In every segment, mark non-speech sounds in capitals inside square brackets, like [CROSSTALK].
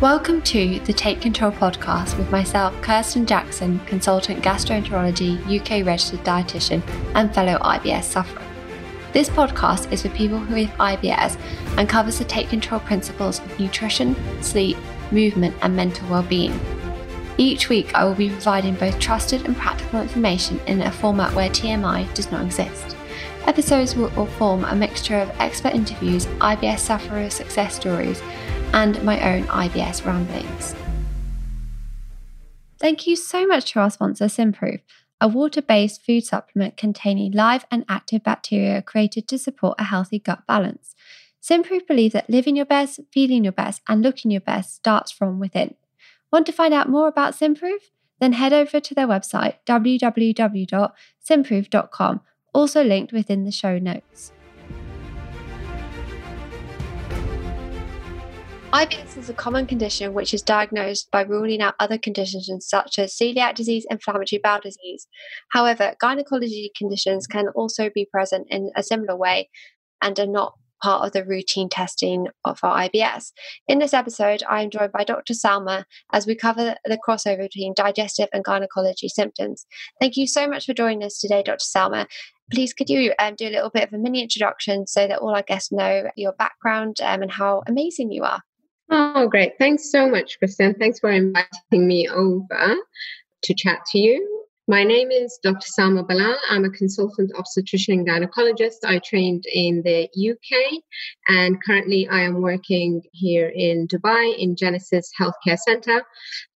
Welcome to the Take Control podcast with myself, Kirsten Jackson, consultant gastroenterology, UK registered dietitian, and fellow IBS sufferer. This podcast is for people who have IBS and covers the Take Control principles of nutrition, sleep, movement, and mental well-being. Each week, I will be providing both trusted and practical information in a format where TMI does not exist. Episodes will form a mixture of expert interviews, IBS sufferer success stories, and my own IBS ramblings. Thank you so much to our sponsor, Symprove, a water based food supplement containing live and active bacteria created to support a healthy gut balance. Symprove believe that living your best, feeling your best, and looking your best starts from within. Want to find out more about Symprove? Then head over to their website, www.symprove.com, also linked within the show notes. IBS is a common condition which is diagnosed by ruling out other conditions such as celiac disease, inflammatory bowel disease. However, gynecology conditions can also be present in a similar way and are not part of the routine testing of our IBS. In this episode, I am joined by Dr. Salma as we cover the crossover between digestive and gynecology symptoms. Thank you so much for joining us today, Dr. Salma. Please, could you um, do a little bit of a mini introduction so that all our guests know your background um, and how amazing you are? Oh, great. Thanks so much, Kirsten. Thanks for inviting me over to chat to you. My name is Dr. Salma Ballal. I'm a consultant obstetrician and gynecologist. I trained in the UK and currently I am working here in Dubai in Genesis Healthcare Center.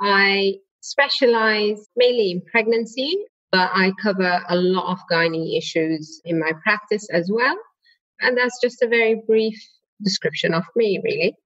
I specialize mainly in pregnancy, but I cover a lot of gynae issues in my practice as well. And that's just a very brief description of me, really.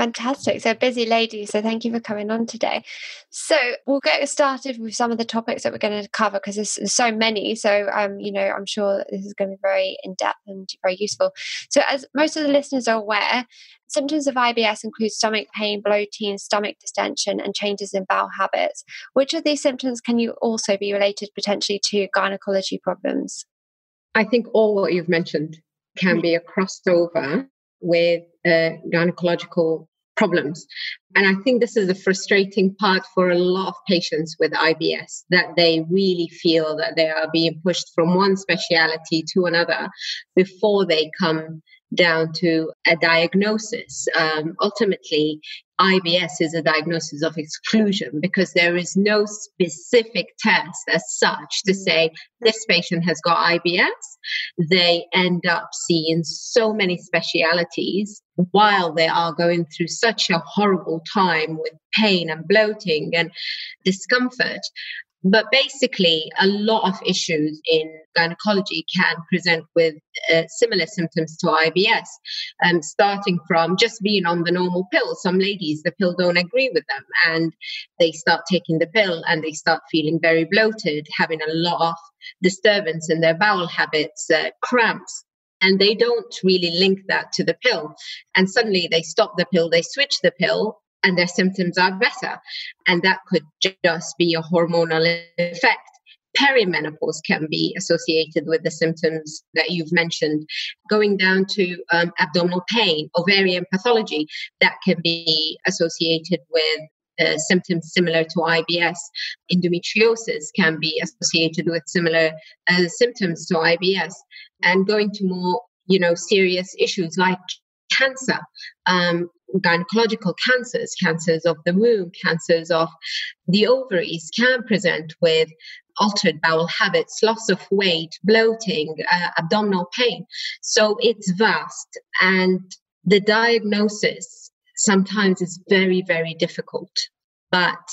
Fantastic. So busy lady. So thank you for coming on today. So we'll get started with some of the topics that we're going to cover because there's, so many. So um, you know, I'm sure this is going to be very in depth and very useful. So as most of the listeners are aware, symptoms of IBS include stomach pain, bloating, stomach distension, and changes in bowel habits. Which of these symptoms can you also be related potentially to gynecology problems? I think all what you've mentioned can mm. be a crossover with uh, gynecological problems. And I think this is a frustrating part for a lot of patients with IBS that they really feel that they are being pushed from one speciality to another before they come down to a diagnosis. Um, ultimately, IBS is a diagnosis of exclusion because there is no specific test as such to say this patient has got IBS. They end up seeing so many specialities while they are going through such a horrible time with pain and bloating and discomfort but basically, a lot of issues in gynecology can present with uh, similar symptoms to IBS, um, starting from just being on the normal pill. Some ladies, the pill don't agree with them, and they start taking the pill and they start feeling very bloated, having a lot of disturbance in their bowel habits, uh, cramps, and they don't really link that to the pill. And suddenly they stop the pill, they switch the pill, and their symptoms are better. And that could just be a hormonal effect. Perimenopause can be associated with the symptoms that you've mentioned, going down to um, abdominal pain, ovarian pathology, that can be associated with uh, symptoms similar to IBS. Endometriosis can be associated with similar uh, symptoms to IBS. And going to more, you know, serious issues like cancer, um, gynecological cancers, cancers of the womb, cancers of the ovaries can present with altered bowel habits, loss of weight, bloating, uh, abdominal pain. So it's vast. And the diagnosis sometimes is very, very difficult. But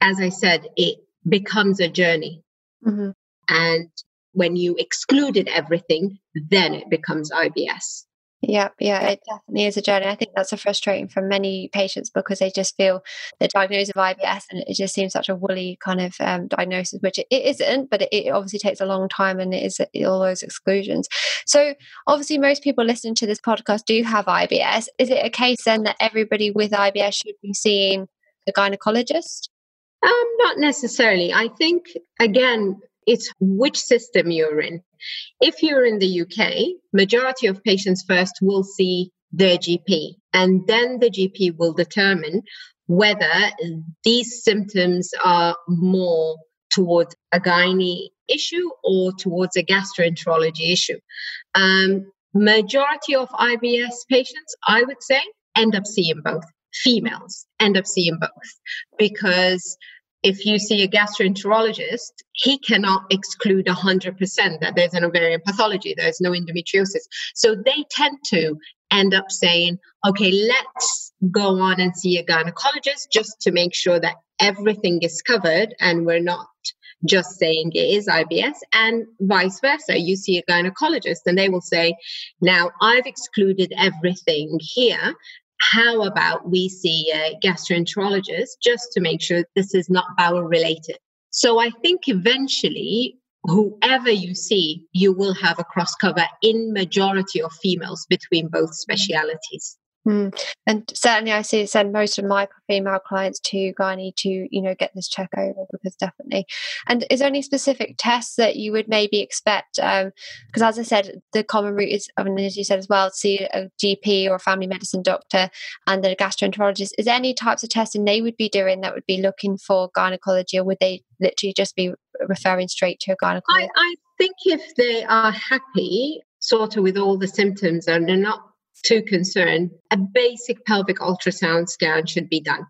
as I said, it becomes a journey. Mm-hmm. And when you excluded everything, then it becomes IBS. Yeah, yeah, it definitely is a journey. I think that's a frustrating for many patients because they just feel the diagnosis of IBS and it just seems such a woolly kind of um, diagnosis, which it, isn't, but it, it, obviously takes a long time and it is all those exclusions. So, obviously, most people listening to this podcast do have IBS. Is it a case then that everybody with IBS should be seeing a gynecologist? Um, not necessarily. I think, again, it's which system you're in. If you're in the UK, majority of patients first will see their GP. And then the GP will determine whether these symptoms are more towards a gynae issue or towards a gastroenterology issue. Um, majority of IBS patients, I would say, end up seeing both. Females end up seeing both because if you see a gastroenterologist, he cannot exclude 100% that there's an ovarian pathology, there's no endometriosis. So they tend to end up saying, okay, let's go on and see a gynecologist just to make sure that everything is covered and we're not just saying it is IBS, and vice versa. You see a gynecologist and they will say, Now I've excluded everything here. How about we see a gastroenterologist just to make sure this is not bowel related? So I think eventually whoever you see, you will have a cross cover in majority of females between both specialities. Mm. And certainly, I see send most of my female clients to gynae to you know get this check over because definitely. And is there any specific tests that you would maybe expect? Because um, as I said, the common route is, mean, as you said as well, see a GP or a family medicine doctor and then a gastroenterologist. Is there any types of testing they would be doing that would be looking for gynecology, or would they literally just be referring straight to a gynecologist? I, I think if they are happy, sort of with all the symptoms and they're not too concerned, a basic pelvic ultrasound scan should be done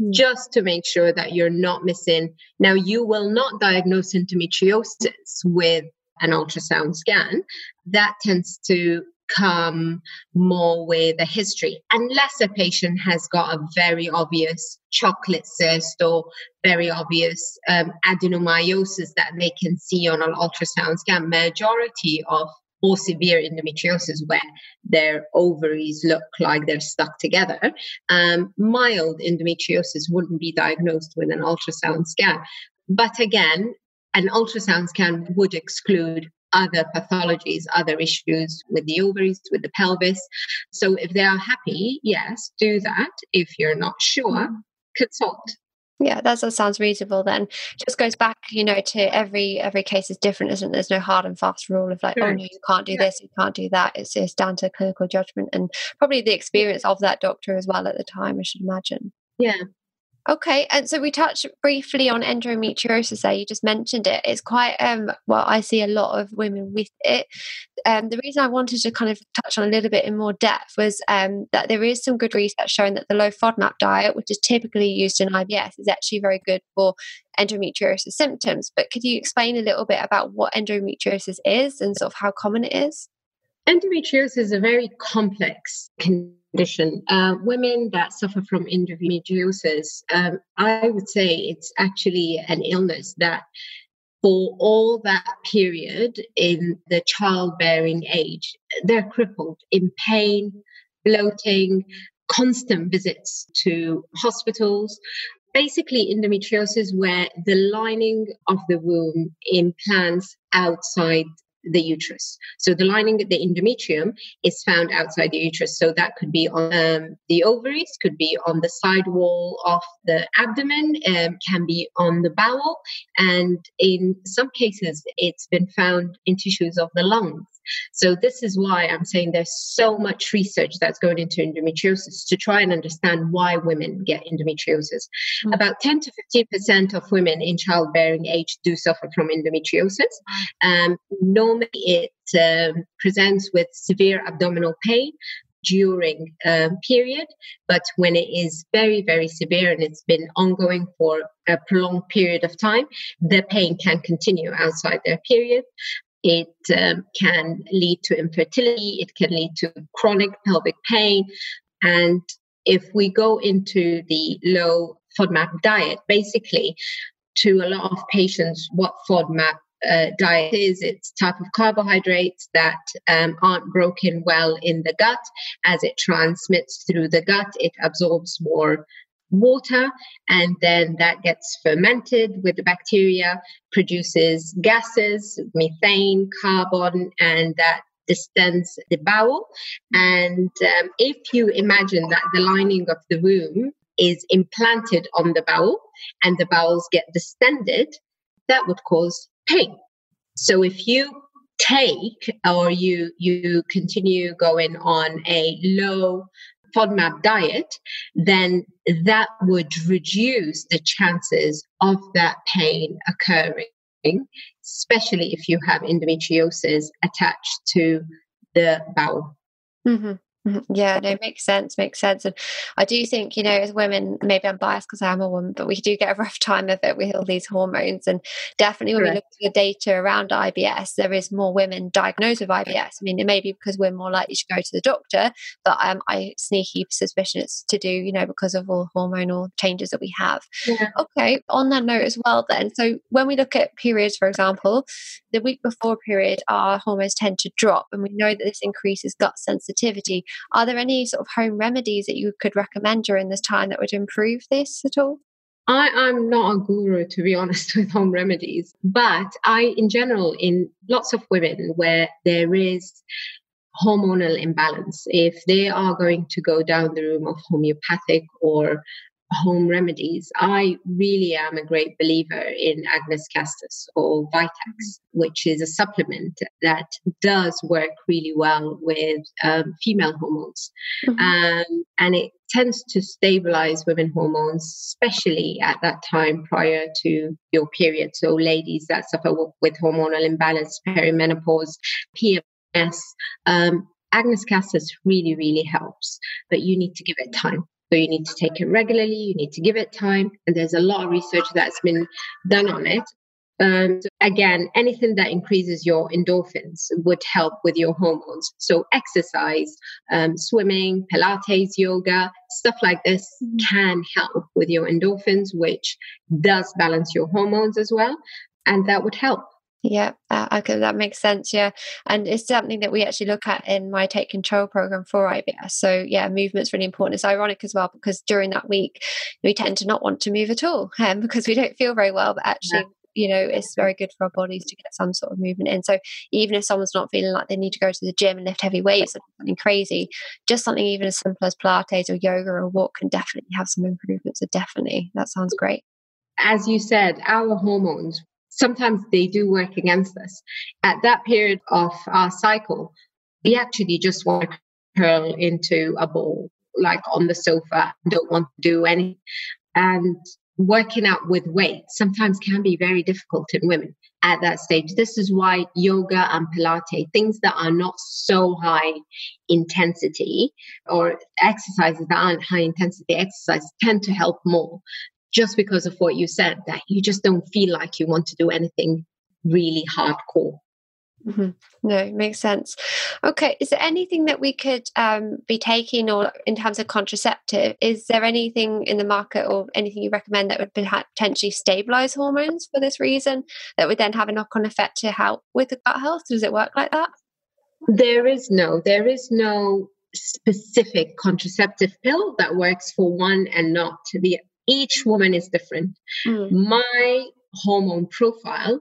mm. just to make sure that you're not missing. Now, you will not diagnose endometriosis with an ultrasound scan. That tends to come more with a history, unless a patient has got a very obvious chocolate cyst or very obvious um, adenomyosis that they can see on an ultrasound scan. Majority of or severe endometriosis where their ovaries look like they're stuck together. Um, mild endometriosis wouldn't be diagnosed with an ultrasound scan. But again, an ultrasound scan would exclude other pathologies, other issues with the ovaries, with the pelvis. So if they are happy, yes, do that. If you're not sure, consult yeah that, sounds reasonable then. Just goes back you know to every every case is different isn't it? there's no hard and fast rule of like oh no you can't do yeah. this you can't do that. It's, it's down to clinical judgment and probably the experience of that doctor as well at the time i should imagine. Yeah Okay, and so we touched briefly on endometriosis there. You just mentioned it. It's quite um well, I see a lot of women with it. Um, the reason I wanted to kind of touch on a little bit in more depth was um, that there is some good research showing that the low FODMAP diet, which is typically used in IBS, is actually very good for endometriosis symptoms. But could you explain a little bit about what endometriosis is and sort of how common it is? Endometriosis is a very complex condition condition. Uh, women that suffer from endometriosis, um, I would say it's actually an illness that for all that period in the childbearing age, they're crippled in pain, bloating, constant visits to hospitals. Basically, endometriosis, where the lining of the womb implants outside the uterus. So the lining, the endometrium, is found outside the uterus. So that could be on um, the ovaries, could be on the side wall of the abdomen, um, can be on the bowel, and in some cases, it's been found in tissues of the lungs. So this is why I'm saying there's so much research that's going into endometriosis to try and understand why women get endometriosis. Mm-hmm. About 10 to 15% of women in childbearing age do suffer from endometriosis. Um, normally it um, presents with severe abdominal pain, during a um, period, but when it is very, very severe and it's been ongoing for a prolonged period of time, the pain can continue outside their period. It um, can lead to infertility, it can lead to chronic pelvic pain. And if we go into the low FODMAP diet, basically, to a lot of patients, what FODMAP uh, diet is it's type of carbohydrates that um, aren't broken well in the gut as it transmits through the gut it absorbs more water and then that gets fermented with the bacteria produces gases methane carbon and that distends the bowel. And um, if you imagine that the lining of the womb is implanted on the bowel and the bowels get distended that would cause pain. So if you take or you you continue going on a low FODMAP diet, then that would reduce the chances of that pain occurring, especially if you have endometriosis attached to the bowel. Mm-hmm. Mm-hmm. Yeah, no, makes sense, makes sense. And I do think, you know, as women, maybe I'm biased because I'm a woman, but we do get a [LAUGHS] rough time of it with all these hormones. And definitely when Correct. we look at the data around IBS, there is more women diagnosed with IBS. I mean, it may be because we're more likely to go to the doctor, but um, I sneaky suspicion it's to do, you know, because of all hormonal changes that we have. Yeah. Okay, on that note as well, then. So when we look at periods, for example, the week before period, our hormones tend to drop, and we know that this increases gut sensitivity are there any sort of home remedies that you could recommend during this time that would improve this at all? I, am not a guru, to be [LAUGHS] honest, with home remedies, but I, in general, in lots of women where there is hormonal imbalance, if they are going to go down the room of homeopathic or home remedies, I really am a great believer in Agnus Castus or Vitex, which is a supplement that does work really well with um, female hormones. Mm-hmm. Um, and it tends to stabilize women hormones, especially at that time prior to your period. So, ladies that suffer with hormonal imbalance, perimenopause, PMS, um, Agnus Castus really, really helps, but you need to give it time. So you need to take it regularly, you need to give it time, and there's a lot of research that's been done on it. And again, anything that increases your endorphins would help with your hormones. So, exercise, um, swimming, Pilates, yoga, stuff like this mm-hmm. can help with your endorphins, which does balance your hormones as well. And that would help. Yeah, uh, okay, that makes sense. Yeah, and it's something that we actually look at in my Take Control program for IBS. So yeah, movement's really important. It's ironic as well because during that week we tend to not want to move at all [LAUGHS] um, because we don't feel very well. But actually, yeah. you know, it's very good for our bodies to get some sort of movement in. So even if someone's not feeling like they need to go to the gym and lift heavy weights or something crazy, just something even as simple as Pilates or yoga or walk can definitely have some improvements. So definitely, that sounds great as you said, our hormones sometimes they do work against us. At that period of our cycle, we actually just want to curl into a ball, like on the sofa, don't want to do any. And working out with weight sometimes can be very difficult in women at that stage. This is why yoga and Pilates, things that are not so high intensity or exercises that aren't high intensity exercises tend to help more just because of what you said, that you just don't feel like you want to do anything really hardcore. Mm-hmm. No, makes sense. Okay, is there anything that we could um, be taking, or in terms of contraceptive, is there anything in the market or anything you recommend that would potentially stabilize hormones for this reason that would then have a knock-on effect to help with the gut health? Does it work like that? There is no, there is no specific contraceptive pill that works for one and not the each woman is different. Mm. My hormone profile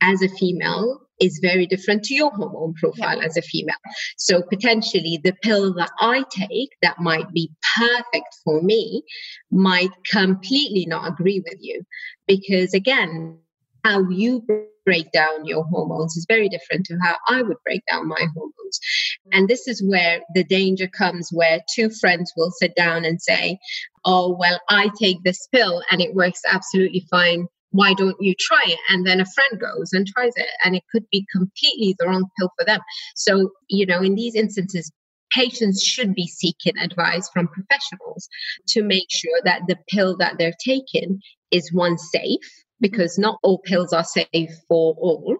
as a female is very different to your hormone profile yeah. as a female. So potentially the pill that I take that might be perfect for me might completely not agree with you because again how you break down your hormones is very different to how I would break down my hormones. Mm-hmm. And this is where the danger comes where two friends will sit down and say, Oh, well, I take this pill and it works absolutely fine. Why don't you try it? And then a friend goes and tries it, and it could be completely the wrong pill for them. So, you know, in these instances, patients should be seeking advice from professionals to make sure that the pill that they're taking is one safe because not all pills are safe for all.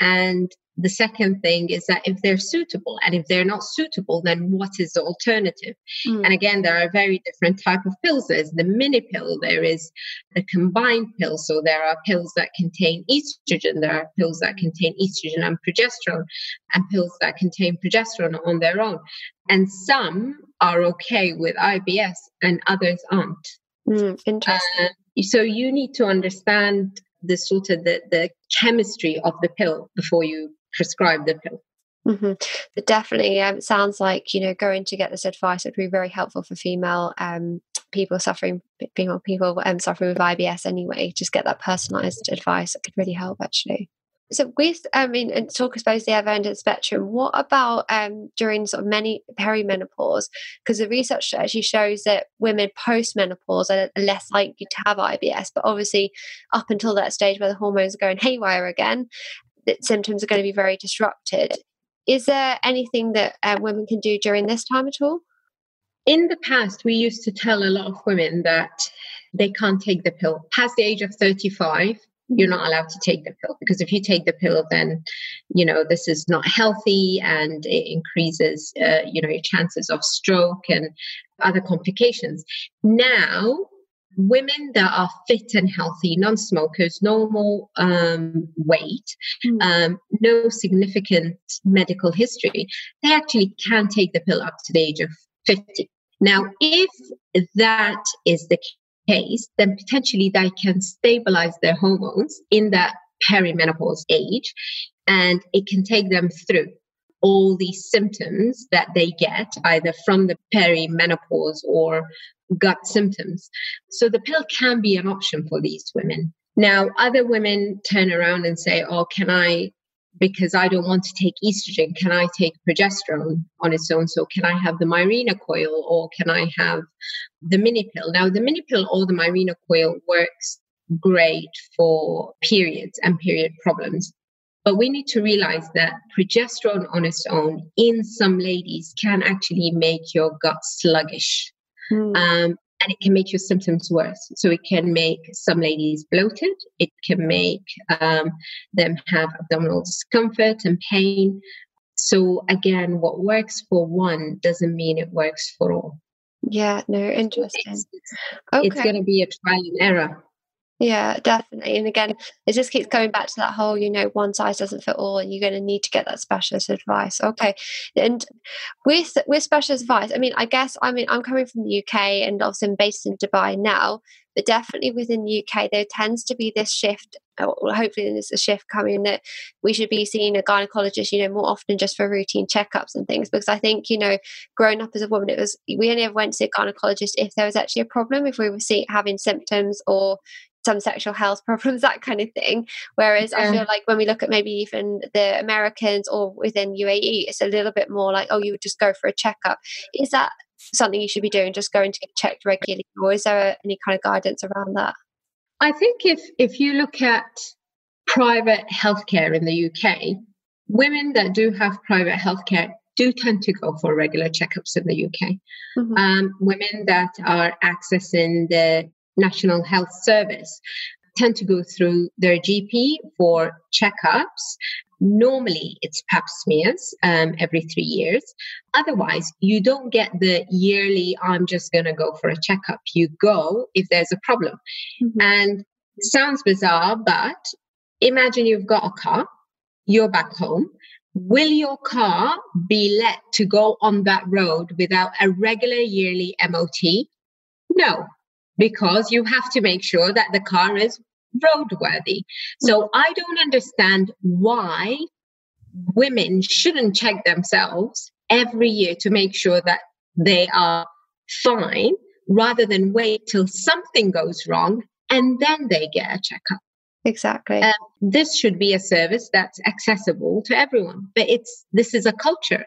And the second thing is that if they're suitable and if they're not suitable, then what is the alternative? Mm. And again, there are very different type of pills. There's the mini pill, there is the combined pill. So there are pills that contain estrogen, there are pills that contain estrogen and progesterone, and pills that contain progesterone on their own. And some are okay with IBS and others aren't. Mm, interesting. Uh, so you need to understand the sort of the, the chemistry of the pill before you prescribe the pill. Mm-hmm. But definitely, um, it sounds like you know going to get this advice would be very helpful for female um, people suffering, female people um, suffering with IBS. Anyway, just get that personalised advice that could really help. Actually, So with I mean and talk I suppose the other end of the spectrum, what about um during sort of many perimenopause? Because the research actually shows that women post menopause are less likely to have IBS, but obviously up until that stage where the hormones are going haywire again, the symptoms are going to be very disrupted. Is there anything that uh, women can do during this time at all? In the past, we used to tell a lot of women that they can't take the pill past the age of 35 you're not allowed to take the pill because if you take the pill then you know this is not healthy and it increases uh, you know your chances of stroke and other complications now women that are fit and healthy non-smokers normal um, weight mm. um, no significant medical history they actually can take the pill up to the age of 50 now if that is the case, then potentially they can stabilize their hormones in that perimenopause age and it can take them through all these symptoms that they get either from the perimenopause or gut symptoms. So the pill can be an option for these women. Now, other women turn around and say, Oh, can I because I don't want to take estrogen, can I take progesterone on its own? So, can I have the Mirena coil or can I have the mini pill? Now, the mini pill or the Mirena coil works great for periods and period problems. But we need to realize that progesterone on its own in some ladies can actually make your gut sluggish. Mm. Um, and it can make your symptoms worse. So it can make some ladies bloated. It can make um, them have abdominal discomfort and pain. So again, what works for one doesn't mean it works for all. Yeah, no, interesting. It's, okay. it's going to be a trial and error. Yeah, definitely. And again, it just keeps going back to that whole, you know, one size doesn't fit all, and you're going to need to get that specialist advice. Okay. And with with specialist advice, I mean, I guess I mean I'm coming from the UK and obviously I'm based in Dubai now, but definitely within the UK there tends to be this shift. Uh, well, hopefully there's a shift coming that we should be seeing a gynecologist, you know, more often just for routine checkups and things. Because I think, you know, growing up as a woman, it was we only ever went to a gynecologist if there was actually a problem, if we were see, having symptoms or some sexual health [LAUGHS] problems, that kind of thing. Whereas yeah. I feel like when we look at maybe even the Americans or within UAE, it's a little bit more like, oh, you would just go for a checkup. Is that something you should be doing, just going to get checked regularly, or is there any kind of guidance around that? I think if if you look at private healthcare in the UK, women that do have private healthcare do tend to go for regular checkups in the UK. Mm-hmm. Um, women that are accessing the National Health Service tend to go through their GP for checkups. Normally, it's pap smears um, every three years. Otherwise, you don't get the yearly, I'm just going to go for a checkup. You go if there's a problem. Mm-hmm. And sounds bizarre, but imagine you've got a car, you're back home. Will your car be let to go on that road without a regular yearly MOT? No, because you have to make sure that the car is roadworthy. So I don't understand why women shouldn't check themselves every year to make sure that they are fine rather than wait till something goes wrong and then they get a checkup. Exactly. Um, this should be a service that's accessible to everyone, but it's this is a culture,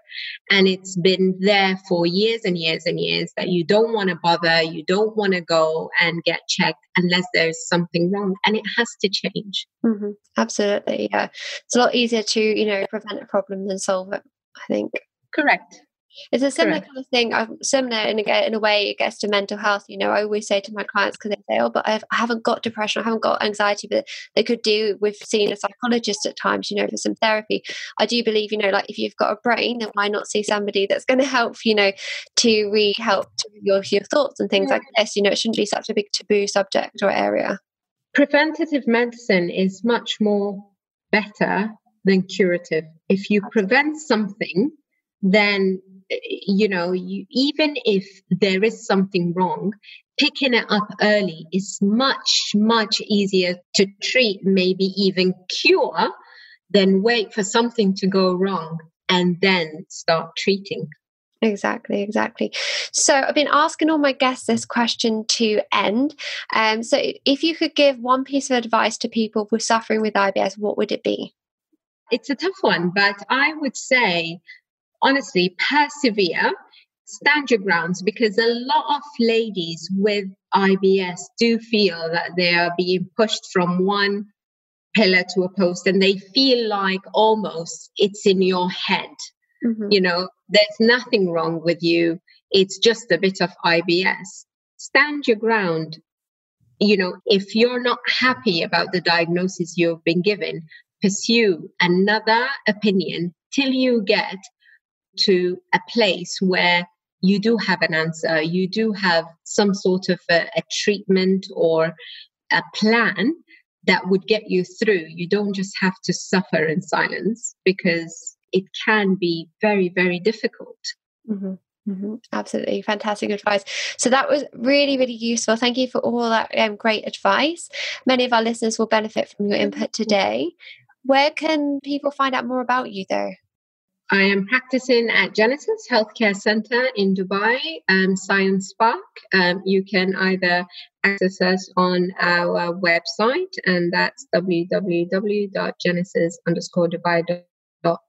and it's been there for years and years and years that you don't want to bother, you don't want to go and get checked unless there's something wrong, and it has to change. Mm-hmm. Absolutely, yeah. It's a lot easier to you know prevent a problem than solve it. I think. Correct. It's a similar Correct. kind of thing. I'm similar in a, in a way it gets to mental health. You know, I always say to my clients because they say, "Oh, but I've, I haven't got depression, I haven't got anxiety," but they could do with seeing a psychologist at times. You know, for some therapy. I do believe, you know, like if you've got a brain, then why not see somebody that's going to help? You know, to re help your your thoughts and things yeah. like this. You know, it shouldn't be such a big taboo subject or area. Preventative medicine is much more better than curative. If you prevent something, then you know, you, even if there is something wrong, picking it up early is much, much easier to treat, maybe even cure, than wait for something to go wrong and then start treating. Exactly, exactly. So I've been asking all my guests this question to end. Um, so if you could give one piece of advice to people who are suffering with IBS, what would it be? It's a tough one, but I would say, honestly, persevere, stand your grounds, because a lot of ladies with IBS do feel that they are being pushed from one pillar to a post and they feel like almost it's in your head. Mm-hmm. You know, there's nothing wrong with you. It's just a bit of IBS. Stand your ground. You know, if you're not happy about the diagnosis you've been given, pursue another opinion till you get to a place where you do have an answer, you do have some sort of a, a treatment or a plan that would get you through. You don't just have to suffer in silence because it can be very, very difficult. Mm-hmm. Mm-hmm. Absolutely fantastic advice. So that was really, really useful. Thank you for all that um, great advice. Many of our listeners will benefit from your input today. Where can people find out more about you, though? I am practicing at Genesis Healthcare Center in Dubai, um, Science Park. Um, you can either access us on our website, and that's www.genesis underscore Dubai.com,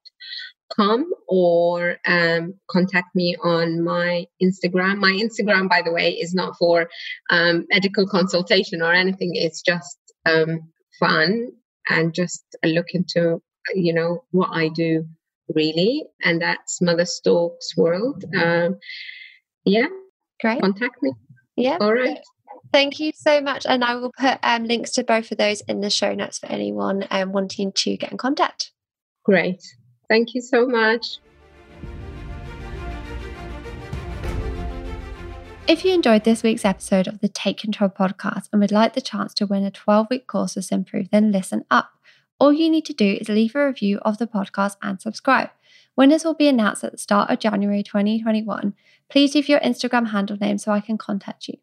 or um, contact me on my Instagram. My Instagram, by the way, is not for um, medical consultation or anything, it's just um, fun and just a look into, you know, what I do really, and that's Mother Stork's World. Um, yeah, great. Contact me. Yeah. All right. Thank you so much. And I will put um, links to both of those in the show notes for anyone um, wanting to get in contact. Great. Thank you so much. If you enjoyed this week's episode of the Take Control podcast and would like the chance to win a 12 week course with Symprove, then listen up. All you need to do is leave a review of the podcast and subscribe. Winners will be announced at the start of January 2021. Please leave your Instagram handle name so I can contact you.